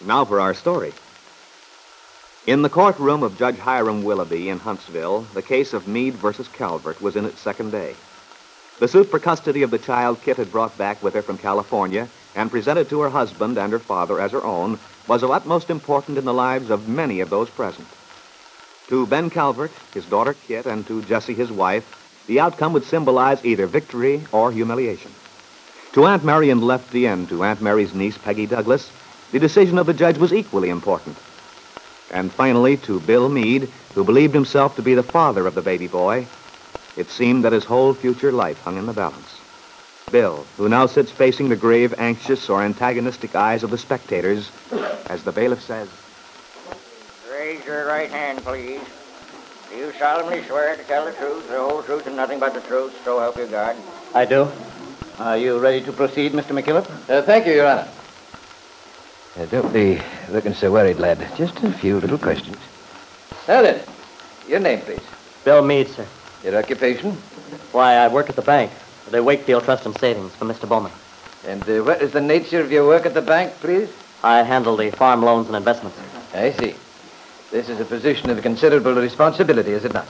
Now for our story. In the courtroom of Judge Hiram Willoughby in Huntsville, the case of Meade versus Calvert was in its second day. The suit for custody of the child Kit had brought back with her from California and presented to her husband and her father as her own was of utmost importance in the lives of many of those present. To Ben Calvert, his daughter Kit, and to Jessie, his wife, the outcome would symbolize either victory or humiliation. To Aunt Mary and Lefty and to Aunt Mary's niece, Peggy Douglas, the decision of the judge was equally important. And finally, to Bill Meade, who believed himself to be the father of the baby boy, it seemed that his whole future life hung in the balance. Bill, who now sits facing the grave, anxious, or antagonistic eyes of the spectators, as the bailiff says, Raise your right hand, please. Do you solemnly swear to tell the truth, the whole truth, and nothing but the truth, so help you God? I do. Are you ready to proceed, Mr. McKillop? Uh, thank you, Your Honor. Uh, don't be looking so worried, lad. Just a few little questions. Now then, your name, please. Bill Meade, sir. Your occupation? Why, I work at the bank, the Wakefield Trust and Savings for Mr. Bowman. And uh, what is the nature of your work at the bank, please? I handle the farm loans and investments. I see. This is a position of considerable responsibility, is it not?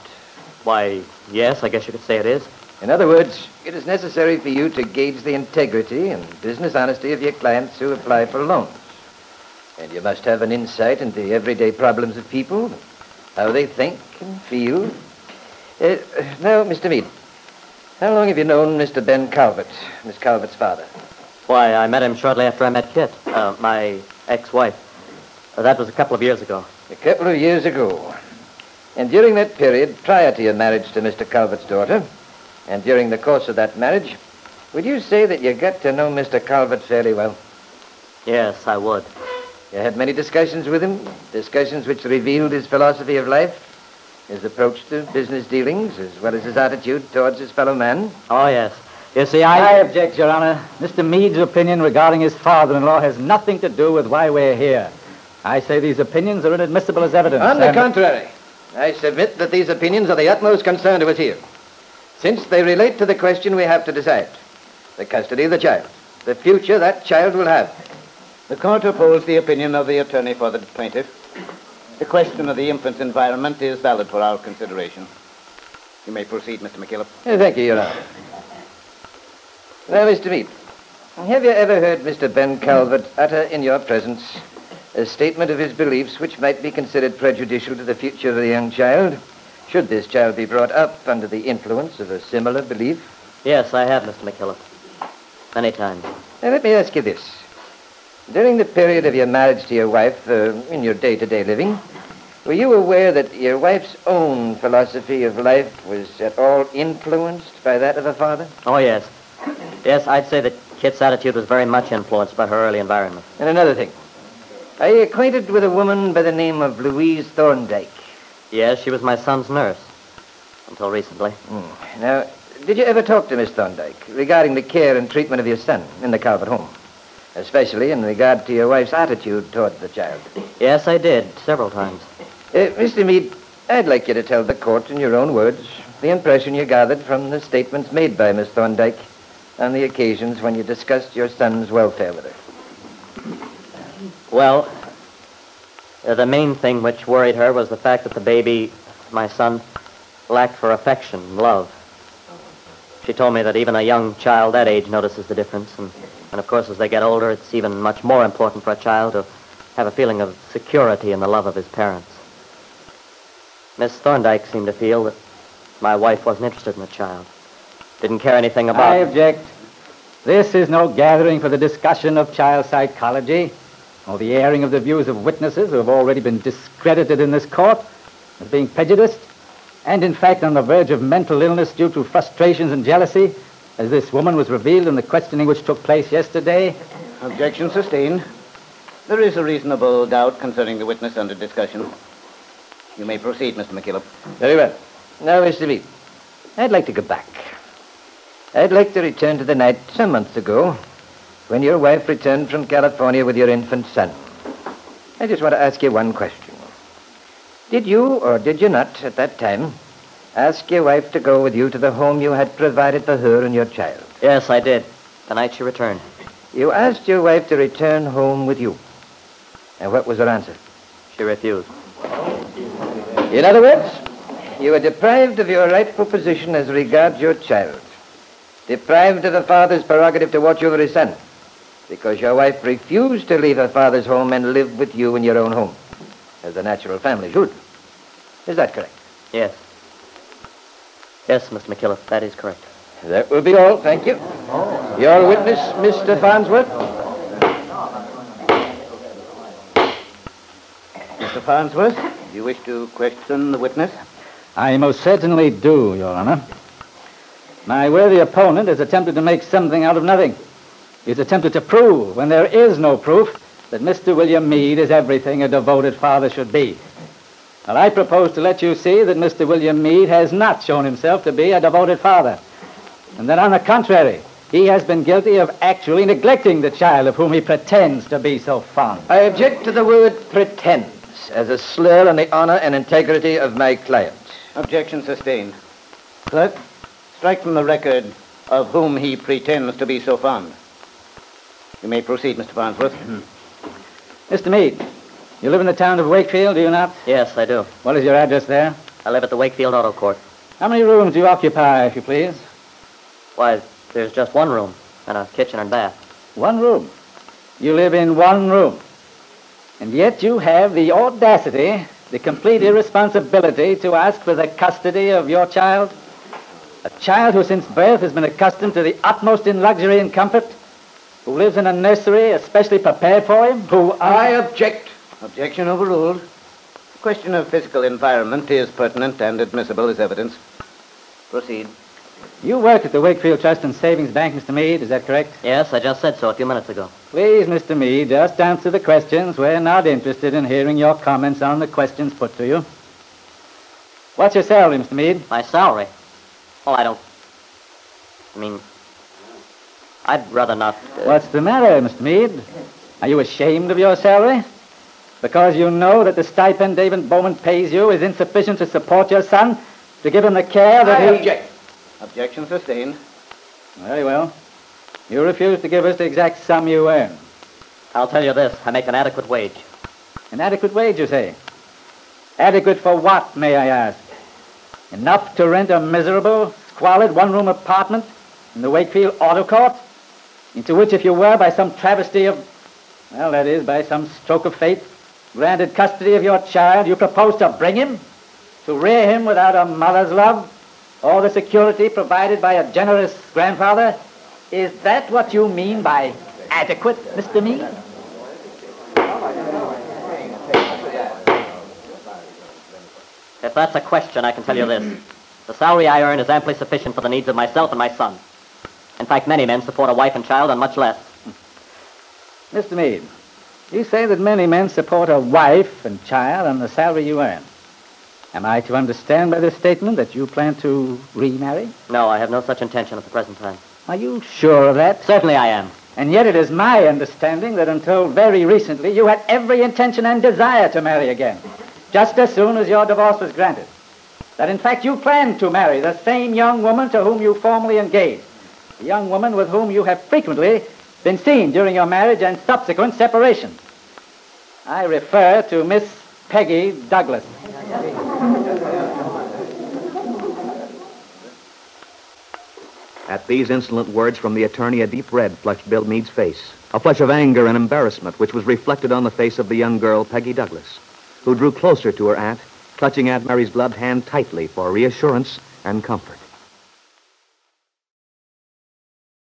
Why, yes, I guess you could say it is. In other words, it is necessary for you to gauge the integrity and business honesty of your clients who apply for loans. And you must have an insight into the everyday problems of people, how they think and feel. Uh, now, Mr. Meade, how long have you known Mr. Ben Calvert, Miss Calvert's father? Why, I met him shortly after I met Kit, uh, my ex-wife. Uh, that was a couple of years ago. A couple of years ago. And during that period, prior to your marriage to Mr. Calvert's daughter, and during the course of that marriage, would you say that you got to know Mr. Calvert fairly well? Yes, I would. You had many discussions with him, discussions which revealed his philosophy of life, his approach to business dealings, as well as his attitude towards his fellow man. Oh, yes. You see, I... I object, Your Honor. Mr. Meade's opinion regarding his father-in-law has nothing to do with why we're here. I say these opinions are inadmissible as evidence. On the and- contrary, I submit that these opinions are the utmost concern to us here, since they relate to the question we have to decide the custody of the child, the future that child will have. The court upholds the opinion of the attorney for the plaintiff. The question of the infant's environment is valid for our consideration. You may proceed, Mr. McKillop. Uh, Thank you, Your Honor. Now, Mr. Meade, have you ever heard Mr. Ben Calvert utter in your presence a statement of his beliefs which might be considered prejudicial to the future of the young child, should this child be brought up under the influence of a similar belief? Yes, I have, Mr. McKillop. Many times. Now, let me ask you this. During the period of your marriage to your wife, uh, in your day-to-day living, were you aware that your wife's own philosophy of life was at all influenced by that of her father? Oh, yes. Yes, I'd say that Kit's attitude was very much influenced by her early environment. And another thing. Are you acquainted with a woman by the name of Louise Thorndyke? Yes, she was my son's nurse. Until recently. Now, did you ever talk to Miss Thorndyke regarding the care and treatment of your son in the Calvert home? Especially in regard to your wife's attitude toward the child. Yes, I did, several times. Uh, Mr. Meade, I'd like you to tell the court in your own words the impression you gathered from the statements made by Miss Thorndyke on the occasions when you discussed your son's welfare with her. Well, uh, the main thing which worried her was the fact that the baby, my son, lacked for affection love. She told me that even a young child that age notices the difference, and, and of course, as they get older, it's even much more important for a child to have a feeling of security in the love of his parents. Miss Thorndyke seemed to feel that my wife wasn't interested in the child, didn't care anything about. I object. This is no gathering for the discussion of child psychology or the airing of the views of witnesses who have already been discredited in this court as being prejudiced. and in fact on the verge of mental illness due to frustrations and jealousy, as this woman was revealed in the questioning which took place yesterday? Objection sustained. There is a reasonable doubt concerning the witness under discussion. You may proceed, Mr. McKillop. Very well. Now, Mr. Lee, I'd like to go back. I'd like to return to the night some months ago when your wife returned from California with your infant son. I just want to ask you one question. Did you or did you not at that time ask your wife to go with you to the home you had provided for her and your child? Yes, I did. The night she returned. You asked your wife to return home with you. And what was her answer? She refused. In other words, you were deprived of your rightful position as regards your child. Deprived of the father's prerogative to watch over his son. Because your wife refused to leave her father's home and live with you in your own home. As the natural family should. Is that correct? Yes. Yes, Mr. McKillop, that is correct. That will be all, thank you. Your witness, Mr. Farnsworth. Mr. Farnsworth, do you wish to question the witness? I most certainly do, Your Honor. My worthy opponent has attempted to make something out of nothing. He's attempted to prove, when there is no proof, that Mr. William Meade is everything a devoted father should be. Well, I propose to let you see that Mr. William Meade has not shown himself to be a devoted father, and that, on the contrary, he has been guilty of actually neglecting the child of whom he pretends to be so fond. I object to the word pretends as a slur on the honor and integrity of my client. Objection sustained. Clerk, strike from the record of whom he pretends to be so fond. You may proceed, Mr. Farnsworth. Hmm. Mr. Meade, you live in the town of Wakefield, do you not? Yes, I do. What is your address there? I live at the Wakefield Auto Court. How many rooms do you occupy, if you please? Why, there's just one room and a kitchen and bath. One room. You live in one room. And yet you have the audacity, the complete irresponsibility to ask for the custody of your child? A child who since birth has been accustomed to the utmost in luxury and comfort? Who lives in a nursery especially prepared for him? Who I object. Objection overruled. The question of physical environment is pertinent and admissible as evidence. Proceed. You work at the Wakefield Trust and Savings Bank, Mr. Meade, is that correct? Yes, I just said so a few minutes ago. Please, Mr. Meade, just answer the questions. We're not interested in hearing your comments on the questions put to you. What's your salary, Mr. Meade? My salary? Oh, I don't. I mean, I'd rather not. Uh... What's the matter, Mr. Meade? Are you ashamed of your salary? Because you know that the stipend David Bowman pays you is insufficient to support your son, to give him the care that I he... object. Objection sustained. Very well. You refuse to give us the exact sum you earn. I'll tell you this I make an adequate wage. An adequate wage, you say? Adequate for what, may I ask? Enough to rent a miserable, squalid one-room apartment in the Wakefield Auto Court? Into which, if you were, by some travesty of, well, that is, by some stroke of fate, granted custody of your child, you propose to bring him? To rear him without a mother's love? Or the security provided by a generous grandfather? Is that what you mean by adequate, Mr. Meade? If that's a question, I can tell you this. The salary I earn is amply sufficient for the needs of myself and my son. In fact, many men support a wife and child on much less. Mr. Meade, you say that many men support a wife and child on the salary you earn. Am I to understand by this statement that you plan to remarry? No, I have no such intention at the present time. Are you sure of that? Certainly I am. And yet it is my understanding that until very recently you had every intention and desire to marry again, just as soon as your divorce was granted. That in fact you planned to marry the same young woman to whom you formerly engaged, the young woman with whom you have frequently been seen during your marriage and subsequent separation. I refer to Miss Peggy Douglas. At these insolent words from the attorney, a deep red flushed Bill Meade's face. A flush of anger and embarrassment, which was reflected on the face of the young girl, Peggy Douglas, who drew closer to her aunt, clutching Aunt Mary's gloved hand tightly for reassurance and comfort.